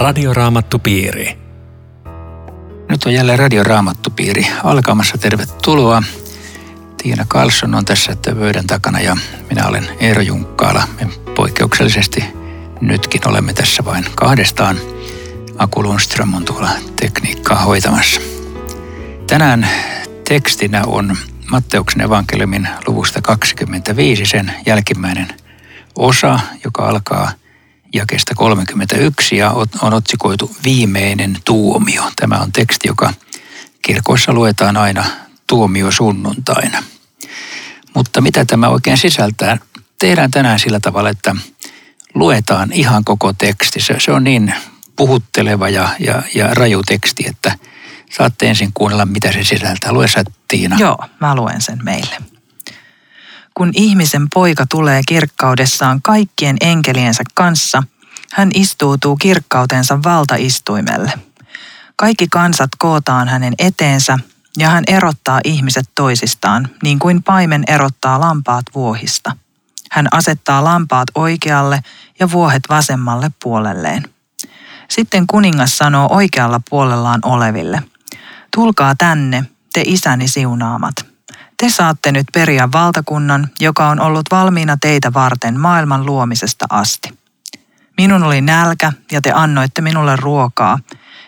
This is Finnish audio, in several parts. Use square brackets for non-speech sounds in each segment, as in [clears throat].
Radioraamattupiiri. Nyt on jälleen Radioraamattupiiri alkamassa. Tervetuloa. Tiina Karlsson on tässä pöydän takana ja minä olen Eero Junkkaala. Me poikkeuksellisesti nytkin olemme tässä vain kahdestaan. Aku Lundström on tuolla tekniikkaa hoitamassa. Tänään tekstinä on Matteuksen evankeliumin luvusta 25, sen jälkimmäinen osa, joka alkaa jakesta 31 ja on otsikoitu Viimeinen tuomio. Tämä on teksti, joka kirkoissa luetaan aina tuomio sunnuntaina. Mutta mitä tämä oikein sisältää? Tehdään tänään sillä tavalla, että luetaan ihan koko teksti. Se, se on niin puhutteleva ja, ja, ja raju teksti, että saatte ensin kuunnella, mitä se sisältää. Lue sä, Tiina. Joo, mä luen sen meille. Kun ihmisen poika tulee kirkkaudessaan kaikkien enkeliensä kanssa, hän istuutuu kirkkautensa valtaistuimelle. Kaikki kansat kootaan hänen eteensä ja hän erottaa ihmiset toisistaan, niin kuin paimen erottaa lampaat vuohista. Hän asettaa lampaat oikealle ja vuohet vasemmalle puolelleen. Sitten kuningas sanoo oikealla puolellaan oleville, tulkaa tänne, te isäni siunaamat. Te saatte nyt periä valtakunnan, joka on ollut valmiina teitä varten maailman luomisesta asti. Minun oli nälkä ja te annoitte minulle ruokaa.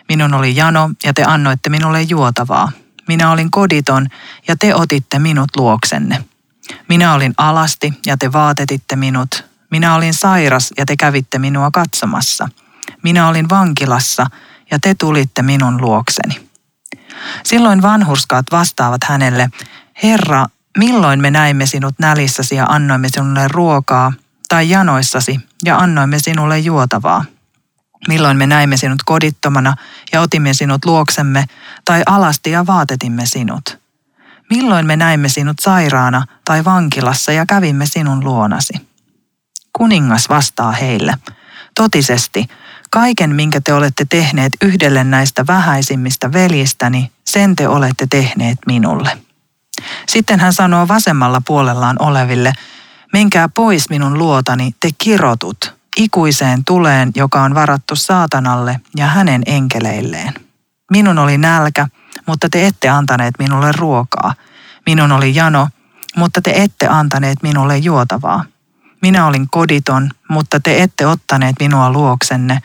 Minun oli jano ja te annoitte minulle juotavaa. Minä olin koditon ja te otitte minut luoksenne. Minä olin alasti ja te vaatetitte minut. Minä olin sairas ja te kävitte minua katsomassa. Minä olin vankilassa ja te tulitte minun luokseni. Silloin vanhurskaat vastaavat hänelle, Herra, milloin me näimme sinut nälissäsi ja annoimme sinulle ruokaa, tai janoissasi ja annoimme sinulle juotavaa? Milloin me näimme sinut kodittomana ja otimme sinut luoksemme, tai alasti ja vaatetimme sinut? Milloin me näimme sinut sairaana tai vankilassa ja kävimme sinun luonasi? Kuningas vastaa heille, totisesti, kaiken minkä te olette tehneet yhdelle näistä vähäisimmistä veljistäni, sen te olette tehneet minulle. Sitten hän sanoo vasemmalla puolellaan oleville, menkää pois minun luotani, te kirotut, ikuiseen tuleen, joka on varattu saatanalle ja hänen enkeleilleen. Minun oli nälkä, mutta te ette antaneet minulle ruokaa. Minun oli jano, mutta te ette antaneet minulle juotavaa. Minä olin koditon, mutta te ette ottaneet minua luoksenne.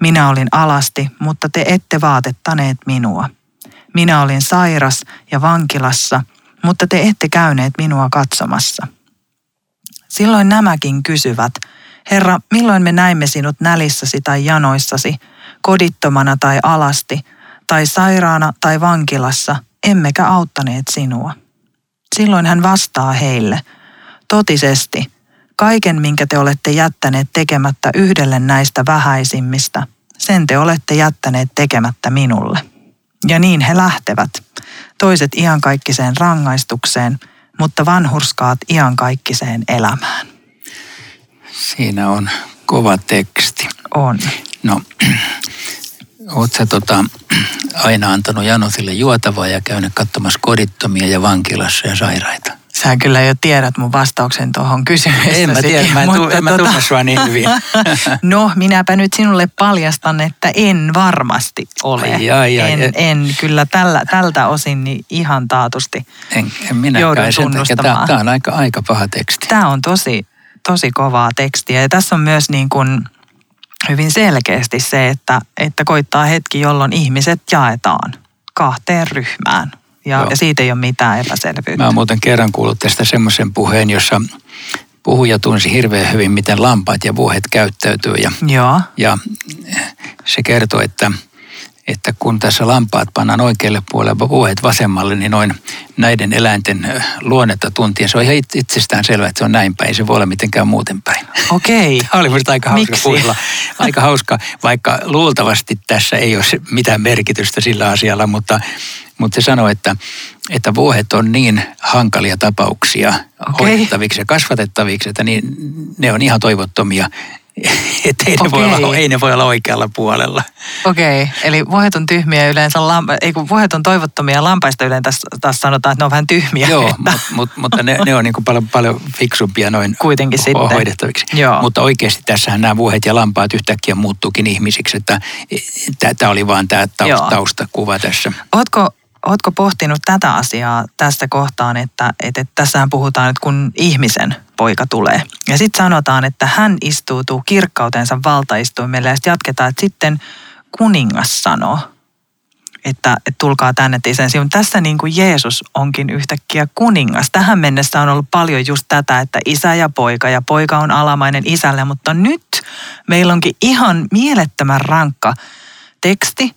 Minä olin alasti, mutta te ette vaatettaneet minua. Minä olin sairas ja vankilassa, mutta te ette käyneet minua katsomassa. Silloin nämäkin kysyvät, Herra, milloin me näimme sinut nälissäsi tai janoissasi, kodittomana tai alasti, tai sairaana tai vankilassa, emmekä auttaneet sinua. Silloin hän vastaa heille, totisesti, kaiken minkä te olette jättäneet tekemättä yhdelle näistä vähäisimmistä, sen te olette jättäneet tekemättä minulle. Ja niin he lähtevät, toiset iankaikkiseen rangaistukseen, mutta vanhurskaat iankaikkiseen elämään. Siinä on kova teksti. On. No, [clears throat] sä tota, [clears throat] aina antanut Janosille juotavaa ja käynyt katsomassa kodittomia ja vankilassa ja sairaita? Sä kyllä jo tiedät mun vastauksen tuohon kysymykseen. En mä tiedä, mä en, tu- en mä tota... tunne sua niin hyvin. [laughs] no, minäpä nyt sinulle paljastan, että en varmasti ole. Ai, ai, ai, en, ai. en kyllä tällä, tältä osin niin ihan taatusti En, en minäkään. Sen takia Tämä, tämä on aika, aika paha teksti. Tämä on tosi, tosi kovaa tekstiä ja tässä on myös niin kuin hyvin selkeästi se, että, että koittaa hetki, jolloin ihmiset jaetaan kahteen ryhmään. Ja, ja siitä ei ole mitään epäselvyyttä. Mä oon muuten kerran kuullut tästä semmoisen puheen, jossa puhuja tunsi hirveän hyvin, miten lampaat ja vuohet käyttäytyy. Ja, Joo. ja se kertoo, että, että kun tässä lampaat pannaan oikealle puolelle, vuohet vasemmalle, niin noin näiden eläinten luonnetta tuntien. Se on ihan itsestään selvää, että se on näin päin. Se voi olla mitenkään muuten päin. Okei. [laughs] Tämä oli minusta aika hauska Miksi? puhilla. Aika hauska, vaikka luultavasti tässä ei ole mitään merkitystä sillä asialla, mutta, mutta se sanoo, että, että vuohet on niin hankalia tapauksia hoidettaviksi ja kasvatettaviksi, että niin, ne on ihan toivottomia [laughs] että ei, ne voi olla, ei ne voi olla oikealla puolella. Okei, okay. eli vuohet on tyhmiä yleensä, lampa, ei kun vuohet on toivottomia, lampaista yleensä taas sanotaan, että ne on vähän tyhmiä. Joo, että... [laughs] mut, mut, mutta ne, ne on niin kuin paljon, paljon fiksumpia noin Kuitenkin ho- sitten. hoidettaviksi. Joo. Mutta oikeasti tässähän nämä vuohet ja lampaat yhtäkkiä muuttuukin ihmisiksi, että tämä oli vaan tämä taust, taustakuva tässä. Ootko Oletko pohtinut tätä asiaa tässä kohtaan, että, että, että tässähän puhutaan nyt kun ihmisen poika tulee. Ja sitten sanotaan, että hän istuutuu kirkkautensa valtaistuimelle ja sitten jatketaan, että sitten kuningas sanoo, että, että tulkaa tänne isänsä. Tässä niin kuin Jeesus onkin yhtäkkiä kuningas. Tähän mennessä on ollut paljon just tätä, että isä ja poika ja poika on alamainen isälle, mutta nyt meillä onkin ihan mielettömän rankka teksti,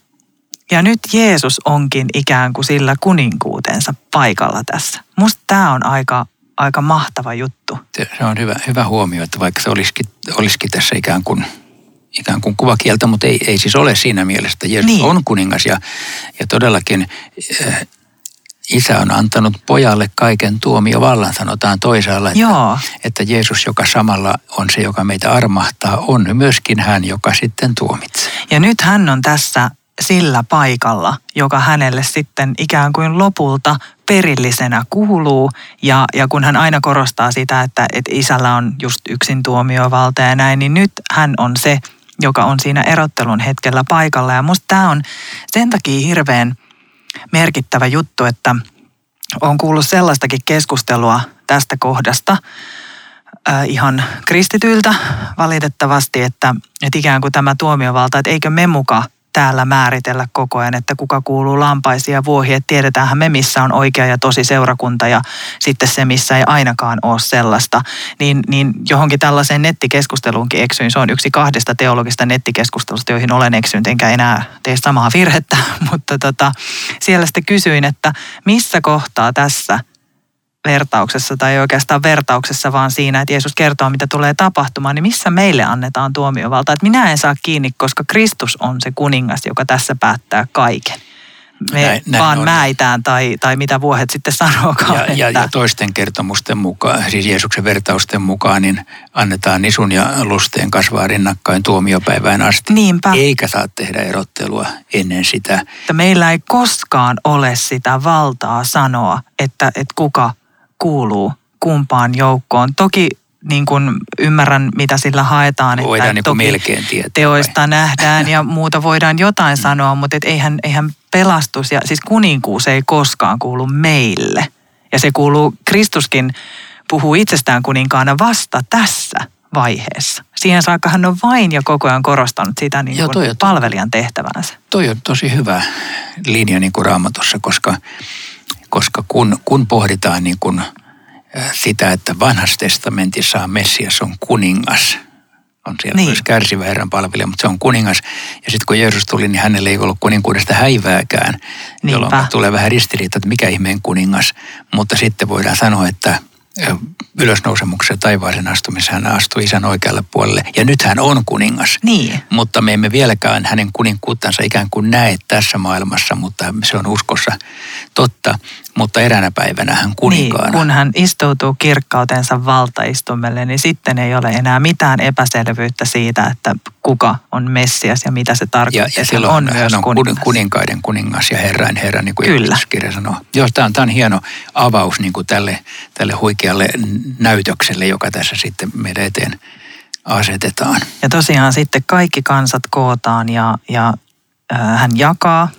ja nyt Jeesus onkin ikään kuin sillä kuninkuutensa paikalla tässä. Musta tämä on aika, aika mahtava juttu. Se on hyvä, hyvä huomio, että vaikka se olisikin, olisikin tässä ikään kuin, ikään kuin kuvakieltä, mutta ei, ei siis ole siinä mielessä, että Jeesus niin. on kuningas. Ja, ja todellakin äh, isä on antanut pojalle kaiken tuomiovallan, sanotaan toisaalla, että, Joo. että Jeesus, joka samalla on se, joka meitä armahtaa, on myöskin hän, joka sitten tuomitsee. Ja nyt hän on tässä sillä paikalla, joka hänelle sitten ikään kuin lopulta perillisenä kuuluu. Ja, ja kun hän aina korostaa sitä, että, että isällä on just yksin tuomiovalta ja näin, niin nyt hän on se, joka on siinä erottelun hetkellä paikalla. Ja musta tämä on sen takia hirveän merkittävä juttu, että on kuullut sellaistakin keskustelua tästä kohdasta, äh, ihan kristityiltä valitettavasti, että, että ikään kuin tämä tuomiovalta, että eikö me muka täällä määritellä koko ajan, että kuka kuuluu lampaisiin ja vuohiin. Että tiedetäänhän me, missä on oikea ja tosi seurakunta ja sitten se, missä ei ainakaan ole sellaista. Niin, niin johonkin tällaiseen nettikeskusteluunkin eksyin. Se on yksi kahdesta teologista nettikeskustelusta, joihin olen eksynyt, enkä enää tee samaa virhettä. [laughs] Mutta tota, siellä sitten kysyin, että missä kohtaa tässä vertauksessa tai ei oikeastaan vertauksessa, vaan siinä, että Jeesus kertoo, mitä tulee tapahtumaan, niin missä meille annetaan tuomiovalta. Että minä en saa kiinni, koska Kristus on se kuningas, joka tässä päättää kaiken. Me näin, näin vaan on. mäitään tai, tai mitä vuohet sitten sanookaan. Ja, että... ja, ja toisten kertomusten mukaan, siis Jeesuksen vertausten mukaan, niin annetaan nisun ja lusteen kasvaa rinnakkain tuomiopäivään asti. Niinpä. Eikä saa tehdä erottelua ennen sitä. Että meillä ei koskaan ole sitä valtaa sanoa, että, että kuka kuuluu kumpaan joukkoon. Toki niin kuin ymmärrän, mitä sillä haetaan. Voidaan että niin toki melkein tietää. Teoista vai? nähdään ja [laughs] muuta voidaan jotain sanoa, mutta et eihän, eihän pelastus ja siis kuninkuus ei koskaan kuulu meille. Ja se kuuluu, Kristuskin puhuu itsestään kuninkaana vasta tässä vaiheessa. Siihen saakka hän on vain ja koko ajan korostanut sitä niin kuin Joo, palvelijan tehtävänsä. Toi on tosi hyvä linja niin kuin raamatussa, koska koska kun, kun pohditaan niin kuin sitä, että vanhassa testamentissa on Messias on kuningas, on siellä niin. myös kärsivä Herran palvelija, mutta se on kuningas. Ja sitten kun Jeesus tuli, niin hänelle ei ollut kuninkuudesta häivääkään, Niinpä. jolloin tulee vähän ristiriita, että mikä ihmeen kuningas. Mutta sitten voidaan sanoa, että ylösnousemuksessa taivaaseen astumisessa hän astui isän oikealle puolelle. Ja nyt hän on kuningas. Niin. Mutta me emme vieläkään hänen kuninkuuttansa ikään kuin näe tässä maailmassa, mutta se on uskossa totta mutta eräänä päivänä hän kuninkaana. Niin, kun hän istoutuu kirkkautensa valtaistumelle, niin sitten ei ole enää mitään epäselvyyttä siitä, että kuka on Messias ja mitä se tarkoittaa. Ja, ja silloin on hän on kuningas. kuninkaiden kuningas ja herrain herra, niin kuin Kyllä. kirja sanoo. Joo, tämä on, tämä on hieno avaus niin kuin tälle, tälle huikealle näytökselle, joka tässä sitten meidän eteen asetetaan. Ja tosiaan sitten kaikki kansat kootaan ja, ja äh, hän jakaa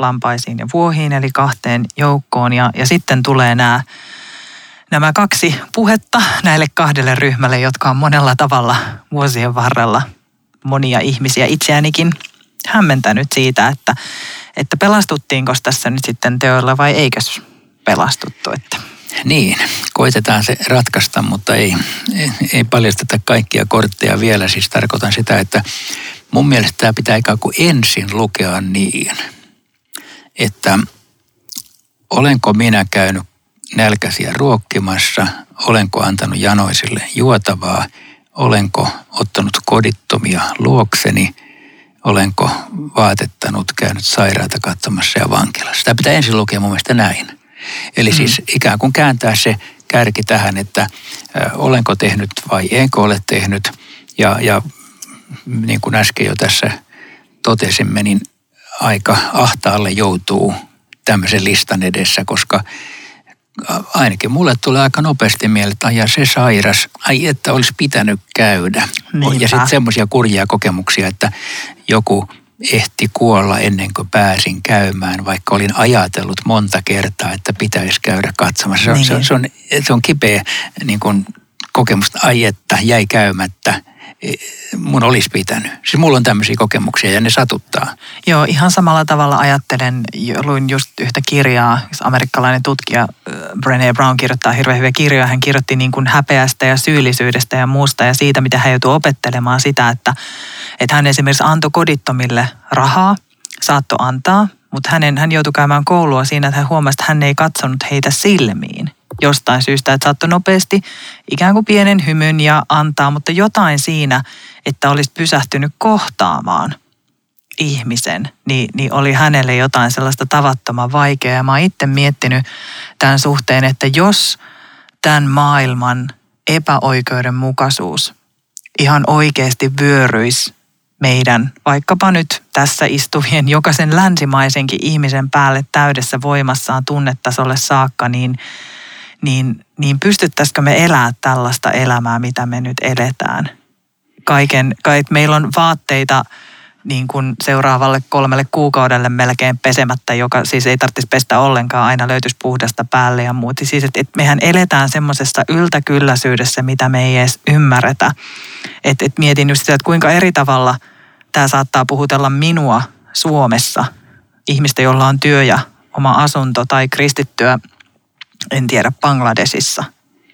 lampaisiin ja vuohiin, eli kahteen joukkoon. Ja, ja sitten tulee nämä, nämä kaksi puhetta näille kahdelle ryhmälle, jotka on monella tavalla vuosien varrella monia ihmisiä itseänikin hämmentänyt siitä, että, että pelastuttiinko tässä nyt sitten teoilla vai eikös pelastuttu. Että. Niin, koitetaan se ratkaista, mutta ei, ei, ei paljasteta kaikkia kortteja vielä. Siis tarkoitan sitä, että mun mielestä tämä pitää ikään kuin ensin lukea niin – että olenko minä käynyt nälkäisiä ruokkimassa, olenko antanut janoisille juotavaa, olenko ottanut kodittomia luokseni, olenko vaatettanut, käynyt sairaata katsomassa ja vankilassa. Tämä pitää ensin lukea mun mielestä näin. Eli mm. siis ikään kuin kääntää se kärki tähän, että olenko tehnyt vai enkö ole tehnyt. Ja, ja niin kuin äsken jo tässä totesimme, niin aika ahtaalle joutuu tämmöisen listan edessä, koska ainakin mulle tulee aika nopeasti mieleen, että ja se sairas, ai että olisi pitänyt käydä. Niinpä. Ja sitten semmoisia kurjia kokemuksia, että joku ehti kuolla ennen kuin pääsin käymään, vaikka olin ajatellut monta kertaa, että pitäisi käydä katsomassa. Se on, niin. se on, se on, se on kipeä niin kuin, kokemusta, ai että jäi käymättä mun olisi pitänyt. Siis mulla on tämmöisiä kokemuksia ja ne satuttaa. Joo, ihan samalla tavalla ajattelen. Luin just yhtä kirjaa, amerikkalainen tutkija Brené Brown kirjoittaa hirveän hyviä kirjoja. Hän kirjoitti niin kuin häpeästä ja syyllisyydestä ja muusta ja siitä, mitä hän joutui opettelemaan sitä, että, että hän esimerkiksi antoi kodittomille rahaa, saatto antaa, mutta hänen, hän joutui käymään koulua siinä, että hän huomasi, että hän ei katsonut heitä silmiin jostain syystä, että saattoi nopeasti ikään kuin pienen hymyn ja antaa, mutta jotain siinä, että olisi pysähtynyt kohtaamaan ihmisen, niin, niin oli hänelle jotain sellaista tavattoman vaikeaa. Ja mä oon itse miettinyt tämän suhteen, että jos tämän maailman epäoikeudenmukaisuus ihan oikeasti vyöryisi meidän, vaikkapa nyt tässä istuvien [laughs] jokaisen länsimaisenkin ihmisen päälle täydessä voimassaan tunnetasolle saakka, niin niin, niin pystyttäisikö me elää tällaista elämää, mitä me nyt eletään? Kaiken, kaik, meillä on vaatteita niin kuin seuraavalle kolmelle kuukaudelle melkein pesemättä, joka siis ei tarvitsisi pestä ollenkaan, aina löytyisi puhdasta päälle ja muuta. Siis että, että mehän eletään semmoisessa yltäkylläisyydessä, mitä me ei edes ymmärretä. Että, että mietin just sitä, että kuinka eri tavalla tämä saattaa puhutella minua Suomessa, ihmistä, jolla on työ ja oma asunto tai kristittyä en tiedä, Bangladesissa,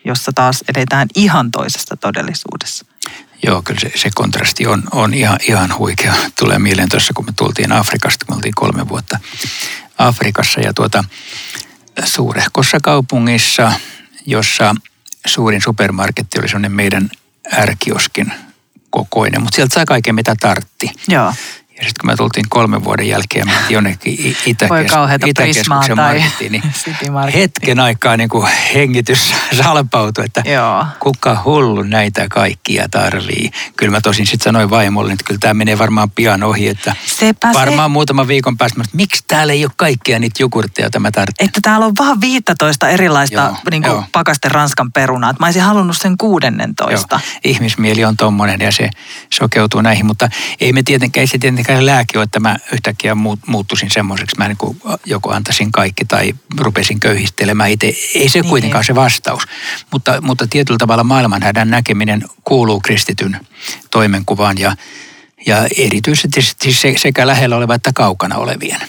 jossa taas eletään ihan toisessa todellisuudessa. Joo, kyllä se, se kontrasti on, on ihan, ihan huikea. Tulee mieleen tuossa, kun me tultiin Afrikasta, kun me oltiin kolme vuotta Afrikassa ja tuota, suurehkossa kaupungissa, jossa suurin supermarketti oli sellainen meidän ärkioskin kokoinen, mutta sieltä sai kaiken mitä tartti. Joo. Ja sitten kun me tultiin kolmen vuoden jälkeen jonnekin Itäkes- Itäkeskuksen markettiin, niin hetken aikaa niin kuin hengitys [laughs] salpautui, että Joo. kuka hullu näitä kaikkia tarvii. Kyllä mä tosin sitten sanoin vaimolle, että kyllä tämä menee varmaan pian ohi, että Sepä varmaan se. muutama viikon päästä, että miksi täällä ei ole kaikkia niitä jogurtteja, joita mä tarvitsen. Että täällä on vaan 15 erilaista joo, niin kuin pakasten ranskan perunaa. Mä olisin halunnut sen 16. Joo. Ihmismieli on tommonen ja se sokeutuu näihin, mutta ei me tietenkään, ei se tietenkään mikään lääke ole, että mä yhtäkkiä muuttuisin semmoiseksi, mä niin kuin joko antaisin kaikki tai rupesin köyhistelemään itse. Ei se niin. kuitenkaan se vastaus. Mutta, mutta tietyllä tavalla maailmanhädän näkeminen kuuluu kristityn toimenkuvaan ja, ja erityisesti siis sekä lähellä oleva että kaukana olevien.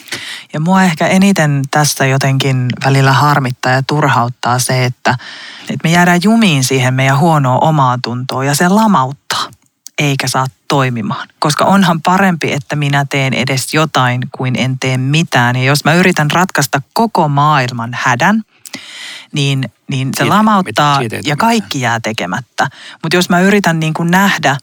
Ja mua ehkä eniten tässä jotenkin välillä harmittaa ja turhauttaa se, että, että me jäädään jumiin siihen meidän huonoa omaa tuntoa ja se lamauttaa eikä saa toimimaan. Koska onhan parempi, että minä teen edes jotain kuin en tee mitään. Ja jos mä yritän ratkaista koko maailman hädän, niin, niin se siitä, lamauttaa ja kaikki jää tekemättä. Mutta jos mä yritän niin kuin nähdä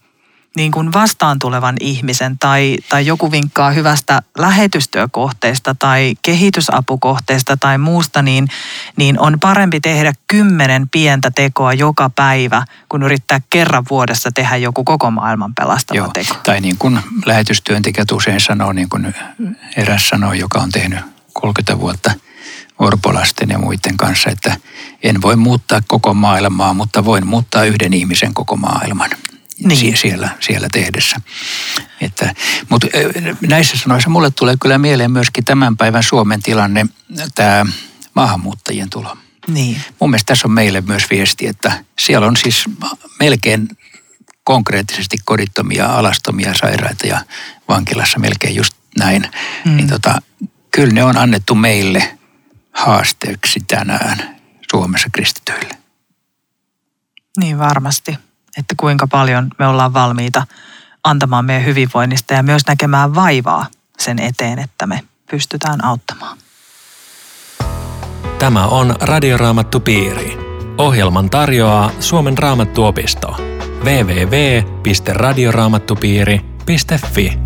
niin kuin vastaan tulevan ihmisen tai, tai joku vinkkaa hyvästä lähetystyökohteesta tai kehitysapukohteesta tai muusta, niin, niin on parempi tehdä kymmenen pientä tekoa joka päivä, kun yrittää kerran vuodessa tehdä joku koko maailman pelastava Joo, teko. Tai niin kuin lähetystyöntekijät usein sanoo, niin kuin eräs sanoo, joka on tehnyt 30 vuotta orpolasten ja muiden kanssa, että en voi muuttaa koko maailmaa, mutta voin muuttaa yhden ihmisen koko maailman niin. siellä, siellä tehdessä. Että, mutta näissä sanoissa mulle tulee kyllä mieleen myöskin tämän päivän Suomen tilanne, tämä maahanmuuttajien tulo. Niin. Mun mielestä tässä on meille myös viesti, että siellä on siis melkein konkreettisesti kodittomia, alastomia sairaita ja vankilassa melkein just näin. Mm. Niin tota, kyllä ne on annettu meille haasteeksi tänään Suomessa kristityille. Niin varmasti että kuinka paljon me ollaan valmiita antamaan meidän hyvinvoinnista ja myös näkemään vaivaa sen eteen, että me pystytään auttamaan. Tämä on Radioraamattu Piiri. Ohjelman tarjoaa Suomen raamattuopisto. www.radioraamattupiiri.fi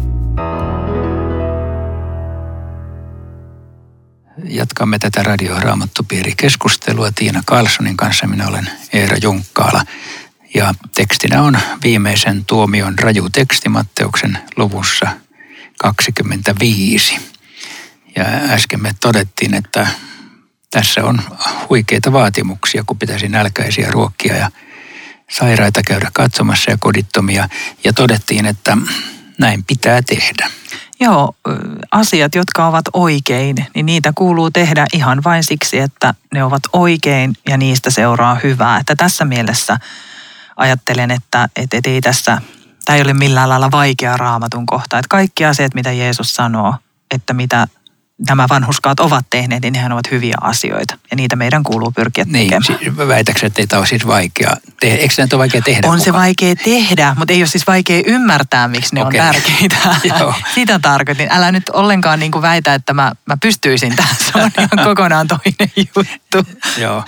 Jatkamme tätä Radio Raamattupiiri-keskustelua Tiina Karlssonin kanssa. Minä olen Eera Junkkaala. Ja tekstinä on viimeisen tuomion raju teksti Matteuksen luvussa 25. Ja äsken me todettiin, että tässä on huikeita vaatimuksia, kun pitäisi nälkäisiä ruokkia ja sairaita käydä katsomassa ja kodittomia. Ja todettiin, että näin pitää tehdä. Joo, asiat, jotka ovat oikein, niin niitä kuuluu tehdä ihan vain siksi, että ne ovat oikein ja niistä seuraa hyvää. Että tässä mielessä ajattelen, että, että ei tässä, tämä ei ole millään lailla vaikea raamatun kohta. Että kaikki asiat, mitä Jeesus sanoo, että mitä nämä vanhuskaat ovat tehneet, niin nehän ovat hyviä asioita. Ja niitä meidän kuuluu pyrkiä niin, tekemään. Siis väitäksä, että tämä on siis vaikea tehdä? Eikö se ole vaikea tehdä? On mukaan? se vaikea tehdä, mutta ei ole siis vaikea ymmärtää, miksi ne okay. on tärkeitä. [laughs] Sitä tarkoitin. Älä nyt ollenkaan niin kuin väitä, että mä, mä pystyisin tähän. Se on ihan kokonaan toinen juttu. joo.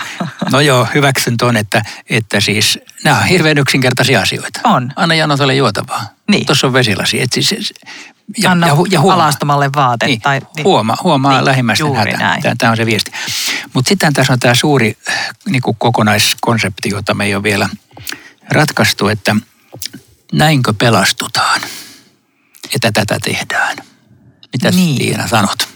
No joo, hyväksyn tuon, että, että siis nämä on hirveän yksinkertaisia asioita. On. Anna Janotalle juotavaa. Niin. Tuossa on vesilasi. Et siis, ja, Anna ja, ja huomaa. alastomalle vaate. Niin, tai, niin, huomaa, huomaa niin, lähimmäisten hätä. Tämä, tämä on se viesti. Mutta sitten tässä on tämä suuri niin kuin kokonaiskonsepti, jota me ei ole vielä ratkaistu, että näinkö pelastutaan, että tätä tehdään. Mitä niin. Tiina sanot?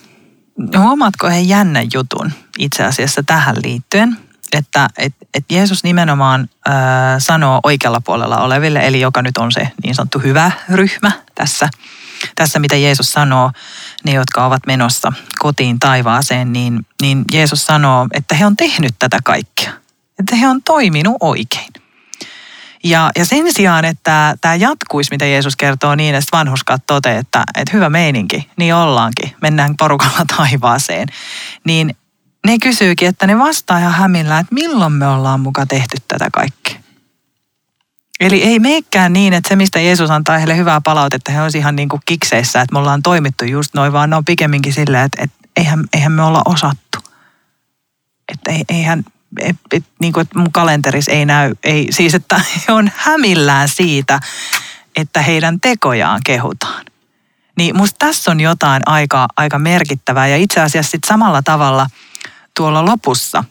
Huomaatko he jännän jutun itse asiassa tähän liittyen? Että et, et Jeesus nimenomaan äh, sanoo oikealla puolella oleville, eli joka nyt on se niin sanottu hyvä ryhmä tässä – tässä mitä Jeesus sanoo, ne jotka ovat menossa kotiin taivaaseen, niin, niin Jeesus sanoo, että he on tehnyt tätä kaikkea. Että he on toiminut oikein. Ja, ja sen sijaan, että tämä jatkuisi, mitä Jeesus kertoo niin, että vanhuskat toteaa, että, että hyvä meininki, niin ollaankin, mennään porukalla [laughs] taivaaseen, niin ne kysyykin, että ne vastaa ihan hämillä, että milloin me ollaan muka tehty tätä kaikkea. Eli ei meikään niin, että se mistä Jeesus antaa heille hyvää palautetta, he olisivat ihan niin kuin kikseissä, että me ollaan toimittu just noin, vaan ne on pikemminkin silleen, että, että eihän, eihän me olla osattu. Että eihän, et, et, niin kuin, että mun kalenterissa ei näy, ei, siis että he on hämillään siitä, että heidän tekojaan kehutaan. Niin musta tässä on jotain aika, aika merkittävää ja itse asiassa sit samalla tavalla tuolla lopussa,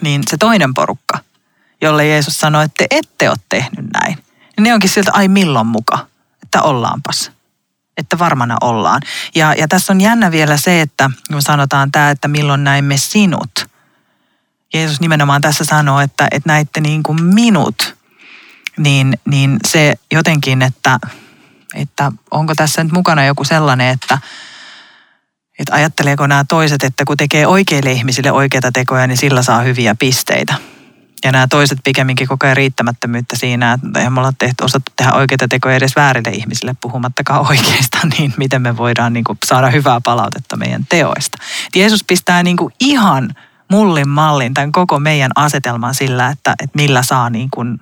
niin se toinen porukka, jolle Jeesus sanoi, että te ette ole tehnyt näin. Niin ne onkin sieltä, ai milloin muka, että ollaanpas. Että varmana ollaan. Ja, ja tässä on jännä vielä se, että kun sanotaan tämä, että milloin näimme sinut. Jeesus nimenomaan tässä sanoo, että, että näitte niin kuin minut. Niin, niin se jotenkin, että, että onko tässä nyt mukana joku sellainen, että, että ajatteleeko nämä toiset, että kun tekee oikeille ihmisille oikeita tekoja, niin sillä saa hyviä pisteitä. Ja nämä toiset pikemminkin kokee riittämättömyyttä siinä, että me olla tehty, osattu tehdä oikeita tekoja edes väärille ihmisille, puhumattakaan [laughs] oikeista, niin miten me voidaan niin kuin saada hyvää palautetta meidän teoista. Jeesus pistää niin kuin ihan mullin mallin tämän koko meidän asetelman sillä, että, että millä saa niin kuin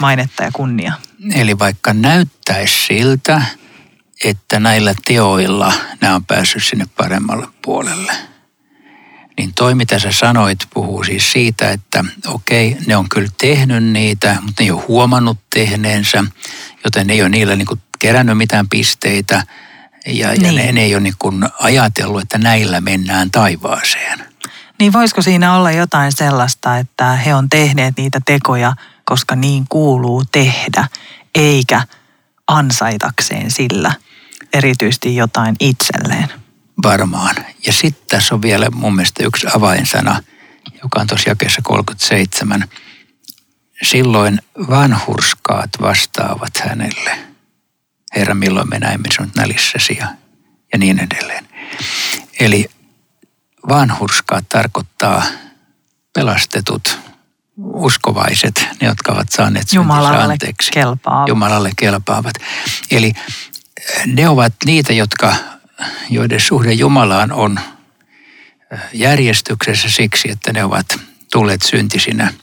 mainetta ja kunnia. Eli vaikka näyttäisi siltä, että näillä teoilla nämä on päässyt sinne paremmalle puolelle – niin toi mitä sä sanoit puhuu siis siitä, että okei, ne on kyllä tehnyt niitä, mutta ne ei ole huomannut tehneensä, joten ne ei ole niillä niin kuin kerännyt mitään pisteitä ja, niin. ja ne, ne ei ole niin kuin ajatellut, että näillä mennään taivaaseen. Niin voisiko siinä olla jotain sellaista, että he on tehneet niitä tekoja, koska niin kuuluu tehdä, eikä ansaitakseen sillä erityisesti jotain itselleen? varmaan. Ja sitten tässä on vielä mun mielestä yksi avainsana, joka on tuossa jakeessa 37. Silloin vanhurskaat vastaavat hänelle. Herra, milloin me näemme sinut nälissäsi ja, ja niin edelleen. Eli vanhurskaat tarkoittaa pelastetut, uskovaiset, ne jotka ovat saaneet Jumalalle anteeksi. Kelpaavat. Jumalalle kelpaavat. Eli ne ovat niitä, jotka joiden suhde Jumalaan on järjestyksessä siksi, että ne ovat tulleet syntisinä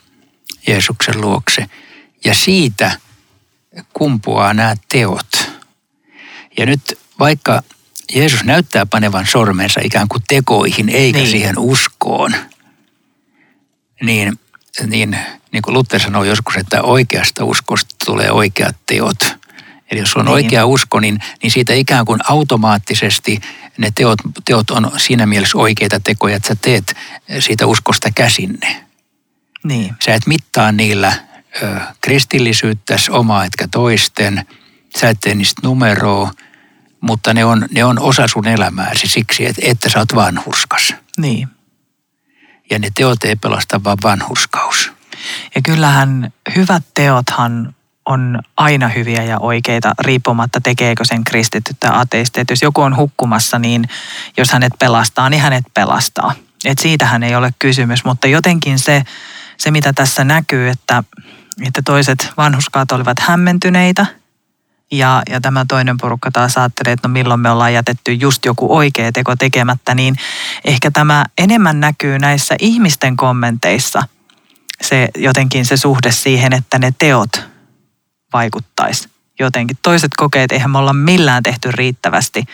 Jeesuksen luokse. Ja siitä kumpuaa nämä teot. Ja nyt vaikka Jeesus näyttää panevan sormensa ikään kuin tekoihin eikä niin. siihen uskoon, niin, niin, niin kuin Luther sanoi joskus, että oikeasta uskosta tulee oikeat teot – Eli jos on niin. oikea usko, niin, niin siitä ikään kuin automaattisesti ne teot, teot on siinä mielessä oikeita tekoja, että sä teet siitä uskosta käsinne. Niin. Sä et mittaa niillä ö, kristillisyyttäsi omaa etkä toisten. Sä et tee niistä numeroa, mutta ne on, ne on osa sun elämääsi siksi, että, että sä oot vanhurskas. Niin. Ja ne teot ei pelasta vaan vanhurskaus. Ja kyllähän hyvät teothan on aina hyviä ja oikeita, riippumatta tekeekö sen kristitty tai ateisti. Että jos joku on hukkumassa, niin jos hänet pelastaa, niin hänet pelastaa. Et siitähän ei ole kysymys, mutta jotenkin se, se mitä tässä näkyy, että, että toiset vanhuskaat olivat hämmentyneitä ja, ja tämä toinen porukka taas ajattelee, että no milloin me ollaan jätetty just joku oikea teko tekemättä, niin ehkä tämä enemmän näkyy näissä ihmisten kommenteissa se jotenkin se suhde siihen, että ne teot vaikuttaisi jotenkin. Toiset kokeet, eihän me olla millään tehty riittävästi.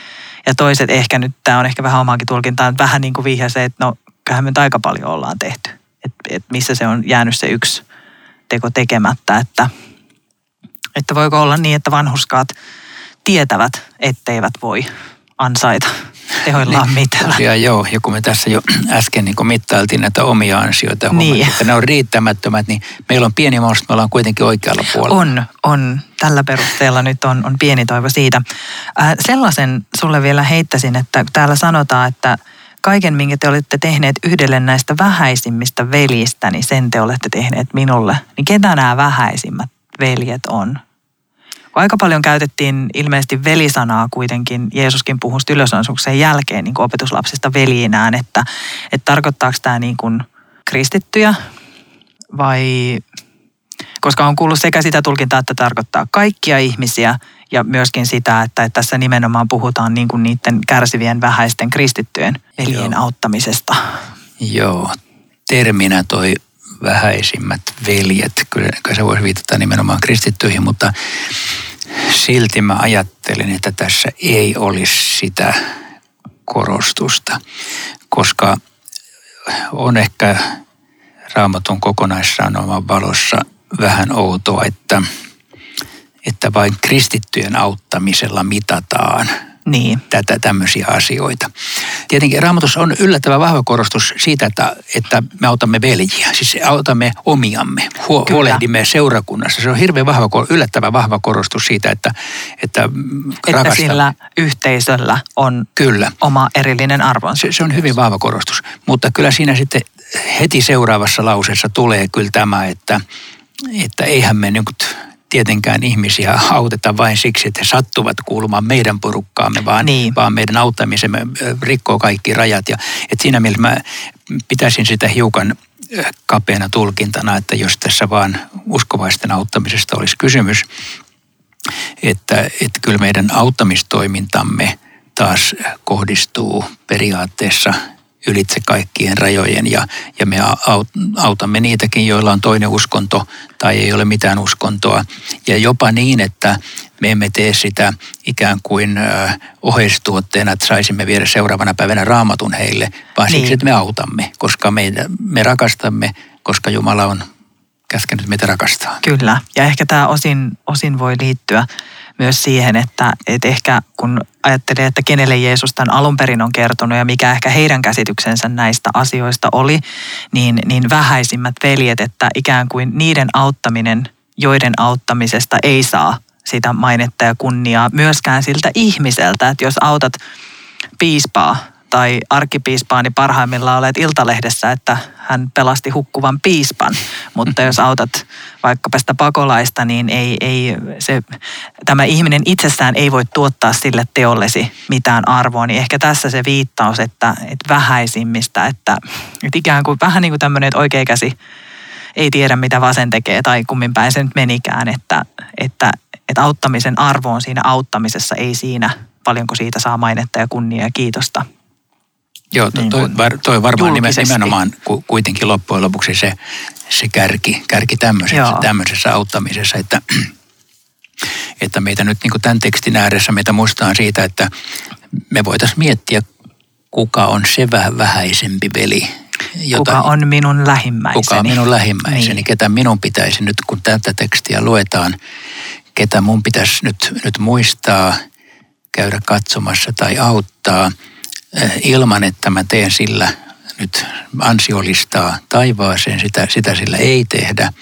Ja toiset ehkä nyt, tämä on ehkä vähän omaakin tulkintaa, vähän niin kuin vihjaa se, että no kyllähän me nyt aika paljon ollaan tehty. Että et missä se on jäänyt se yksi teko tekemättä, että, että voiko olla niin, että vanhuskaat tietävät, etteivät voi ansaita tehoillaan niin, mitään. Tosiaan joo, ja kun me tässä jo äsken niin mittailtiin näitä omia ansioita, niin. että ne on riittämättömät, niin meillä on pieni mahdollisuus, me ollaan kuitenkin oikealla puolella. On, on. Tällä perusteella nyt on, on pieni toivo siitä. Äh, sellaisen sulle vielä heittäisin, että täällä sanotaan, että kaiken, minkä te olette tehneet yhdelle näistä vähäisimmistä veljistä, niin sen te olette tehneet minulle. Niin ketä nämä vähäisimmät veljet on? Aika paljon käytettiin ilmeisesti velisanaa kuitenkin, Jeesuskin puhui ylösnousemuksen jälkeen niin kuin opetuslapsista veljinään, että, että tarkoittaako tämä niin kuin kristittyjä vai, koska on kuullut sekä sitä tulkintaa, että tarkoittaa kaikkia ihmisiä ja myöskin sitä, että, että tässä nimenomaan puhutaan niin kuin niiden kärsivien vähäisten kristittyjen veljen Joo. auttamisesta. Joo, terminä toi vähäisimmät veljet, kyllä se voisi viitata nimenomaan kristittyihin, mutta silti mä ajattelin, että tässä ei olisi sitä korostusta, koska on ehkä raamatun kokonaissanoman valossa vähän outoa, että, että vain kristittyjen auttamisella mitataan – niin. tätä tämmöisiä asioita. Tietenkin raamatussa on yllättävän vahva korostus siitä, että, että me autamme veljiä, siis autamme omiamme, huo, huolehdimme seurakunnassa. Se on hirveän vahva, yllättävän vahva korostus siitä, että Että, että sillä yhteisöllä on kyllä. oma erillinen arvonsa. Se, se on hyvin vahva korostus, mutta kyllä siinä sitten heti seuraavassa lauseessa tulee kyllä tämä, että, että eihän me nyt tietenkään ihmisiä auteta vain siksi, että he sattuvat kuulumaan meidän porukkaamme, vaan, niin. vaan meidän auttamisemme rikkoo kaikki rajat. Ja, et siinä mielessä mä pitäisin sitä hiukan kapeana tulkintana, että jos tässä vaan uskovaisten auttamisesta olisi kysymys, että, että kyllä meidän auttamistoimintamme taas kohdistuu periaatteessa ylitse kaikkien rajojen ja, ja me autamme niitäkin, joilla on toinen uskonto tai ei ole mitään uskontoa. Ja jopa niin, että me emme tee sitä ikään kuin oheistuotteena, että saisimme viedä seuraavana päivänä raamatun heille, vaan niin. siksi, että me autamme, koska me, me rakastamme, koska Jumala on käskenyt meitä rakastaa. Kyllä, ja ehkä tämä osin, osin voi liittyä myös siihen, että, että ehkä kun ajattelee, että kenelle Jeesus tämän alun perin on kertonut ja mikä ehkä heidän käsityksensä näistä asioista oli, niin, niin vähäisimmät veljet, että ikään kuin niiden auttaminen, joiden auttamisesta ei saa sitä mainetta ja kunniaa myöskään siltä ihmiseltä, että jos autat piispaa tai arkkipiispaa, niin parhaimmillaan olet Iltalehdessä, että hän pelasti hukkuvan piispan. Mutta jos autat vaikkapa sitä pakolaista, niin ei, ei se, tämä ihminen itsessään ei voi tuottaa sille teollesi mitään arvoa. Niin ehkä tässä se viittaus, että, että vähäisimmistä, että, että ikään kuin vähän niin kuin tämmöinen, että oikea käsi ei tiedä mitä vasen tekee tai kummin päin se nyt menikään, että, että, että auttamisen arvo on siinä auttamisessa, ei siinä paljonko siitä saa mainetta ja kunnia ja kiitosta. Joo, to, niin toi, toi varmaan julkisesti. nimenomaan kuitenkin loppujen lopuksi se, se kärki, kärki tämmöisessä, tämmöisessä auttamisessa, että, [clears throat] että meitä nyt niin tämän tekstin ääressä meitä muistetaan siitä, että me voitaisiin miettiä, kuka on se vähän vähäisempi veli. Jota, kuka on minun lähimmäiseni. Kuka on minun lähimmäiseni, niin. ketä minun pitäisi nyt, kun tätä tekstiä luetaan, ketä mun pitäisi nyt, nyt muistaa, käydä katsomassa tai auttaa – Eh, ilman, että mä teen sillä nyt ansiolistaa taivaaseen, sitä, sitä sillä ei tehdä.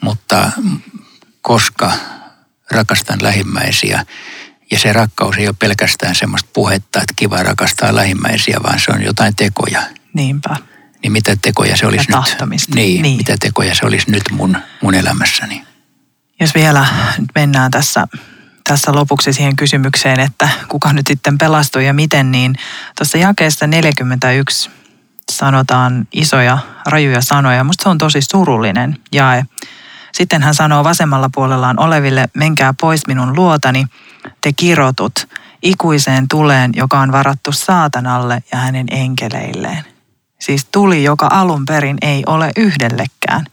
mutta koska rakastan lähimmäisiä, ja se rakkaus ei ole pelkästään semmoista puhetta, että kiva rakastaa lähimmäisiä, vaan se on jotain tekoja. Niinpä. Niin mitä tekoja se olisi ja nyt? Niin, niin, mitä tekoja se olisi nyt mun, mun elämässäni? Jos vielä nyt mennään tässä, tässä lopuksi siihen kysymykseen, että kuka nyt sitten pelastui ja miten, niin tuossa jakeessa 41 sanotaan isoja, rajuja sanoja. Musta se on tosi surullinen jae. Sitten hän sanoo vasemmalla puolellaan oleville, menkää pois minun luotani, te kirotut, ikuiseen tuleen, joka on varattu saatanalle ja hänen enkeleilleen. Siis tuli, joka alun perin ei ole yhdellekään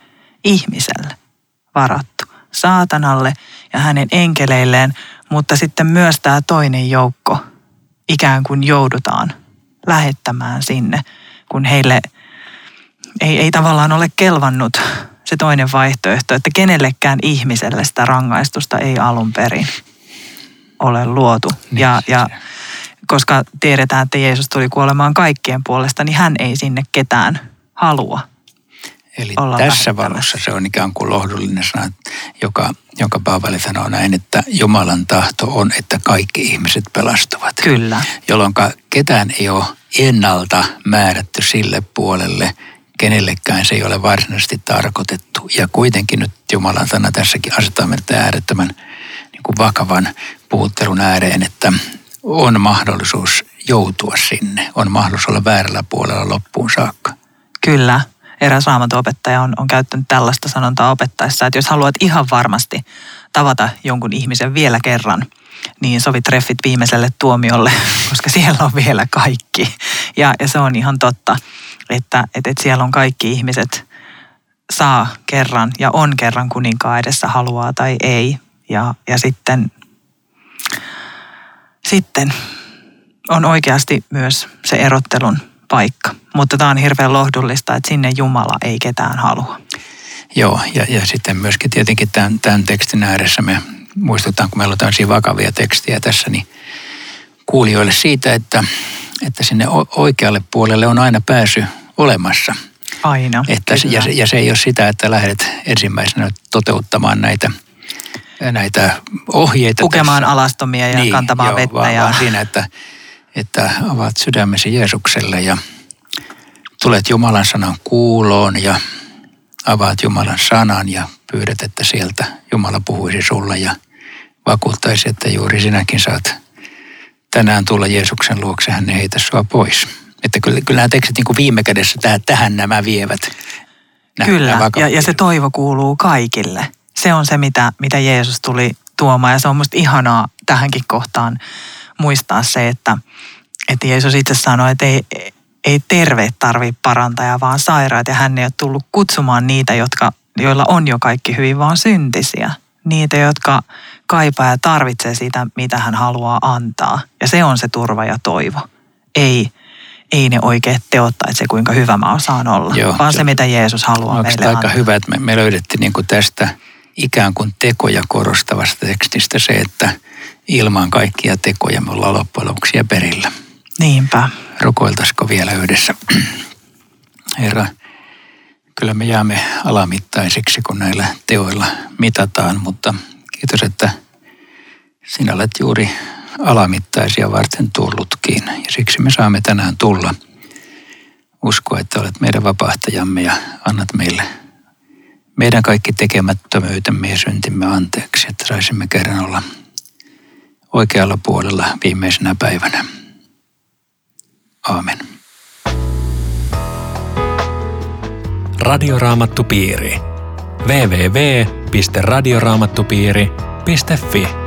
ihmiselle varattu. Saatanalle ja hänen enkeleilleen, mutta sitten myös tämä toinen joukko ikään kuin joudutaan lähettämään sinne, kun heille ei, ei tavallaan ole kelvannut se toinen vaihtoehto, että kenellekään ihmiselle sitä rangaistusta ei alun perin ole luotu. Niin, ja, ja koska tiedetään, että Jeesus tuli kuolemaan kaikkien puolesta, niin hän ei sinne ketään halua. Eli olla tässä valossa se on ikään kuin lohdullinen sana, joka, jonka Paavali sanoo näin, että Jumalan tahto on, että kaikki ihmiset pelastuvat. Kyllä. Jolloin ketään ei ole ennalta määrätty sille puolelle, kenellekään se ei ole varsinaisesti tarkoitettu. Ja kuitenkin nyt Jumalan sana tässäkin asettaa meidät äärettömän niin kuin vakavan puhuttelun ääreen, että on mahdollisuus joutua sinne. On mahdollisuus olla väärällä puolella loppuun saakka. Kyllä. Eräs raamatuopettaja on, on käyttänyt tällaista sanontaa opettaessa, että jos haluat ihan varmasti tavata jonkun ihmisen vielä kerran, niin sovi treffit viimeiselle tuomiolle, [laughs] koska siellä on vielä kaikki. Ja, ja se on ihan totta, että, että, että siellä on kaikki ihmiset saa kerran ja on kerran kuninkaan edessä haluaa tai ei. Ja, ja sitten sitten on oikeasti myös se erottelun paikka. Mutta tämä on hirveän lohdullista, että sinne Jumala ei ketään halua. Joo, ja, ja sitten myöskin tietenkin tämän, tämän tekstin ääressä me muistutaan, kun meillä on tämmöisiä vakavia tekstiä tässä, niin kuulijoille siitä, että, että sinne oikealle puolelle on aina pääsy olemassa. Aina, että, ja, se, ja se ei ole sitä, että lähdet ensimmäisenä toteuttamaan näitä – näitä ohjeita. Pukemaan tässä. alastomia ja niin, kantamaan joo, vettä. Vaan, ja... vaan siinä, että, että avaat sydämesi Jeesukselle ja tulet Jumalan sanan kuuloon ja avaat Jumalan sanan ja pyydät, että sieltä Jumala puhuisi sulle ja vakuuttaisi, että juuri sinäkin saat tänään tulla Jeesuksen luokse, hän ei heitä sua pois. Että kyllä, kyllä nämä tekstit niin kuin viime kädessä tähän, tähän nämä vievät. Nämä, kyllä, nämä ja, ja se toivo kuuluu kaikille se on se, mitä, mitä Jeesus tuli tuomaan. Ja se on musta ihanaa tähänkin kohtaan muistaa se, että, että Jeesus itse sanoi, että ei, ei terveet tarvitse parantajaa, vaan sairaat. Ja hän ei ole tullut kutsumaan niitä, jotka, joilla on jo kaikki hyvin, vaan syntisiä. Niitä, jotka kaipaa ja tarvitsee sitä, mitä hän haluaa antaa. Ja se on se turva ja toivo. Ei, ei ne oikeat teot tai se, kuinka hyvä mä osaan olla, Joo, vaan se, se, mitä Jeesus haluaa meille aika antaa. hyvä, että me, me löydettiin niin kuin tästä – ikään kuin tekoja korostavasta tekstistä se, että ilman kaikkia tekoja me ollaan loppujen lopuksi perillä. Niinpä. Rukoiltaisiko vielä yhdessä? [clears throat] Herra, kyllä me jäämme alamittaisiksi, kun näillä teoilla mitataan, mutta kiitos, että sinä olet juuri alamittaisia varten tullutkin. Ja siksi me saamme tänään tulla uskoa, että olet meidän vapahtajamme ja annat meille meidän kaikki tekemättömyytemme ja syntimme anteeksi, että saisimme kerran olla oikealla puolella viimeisenä päivänä. Aamen. Radioraamattupiiri. www.radioraamattupiiri.fi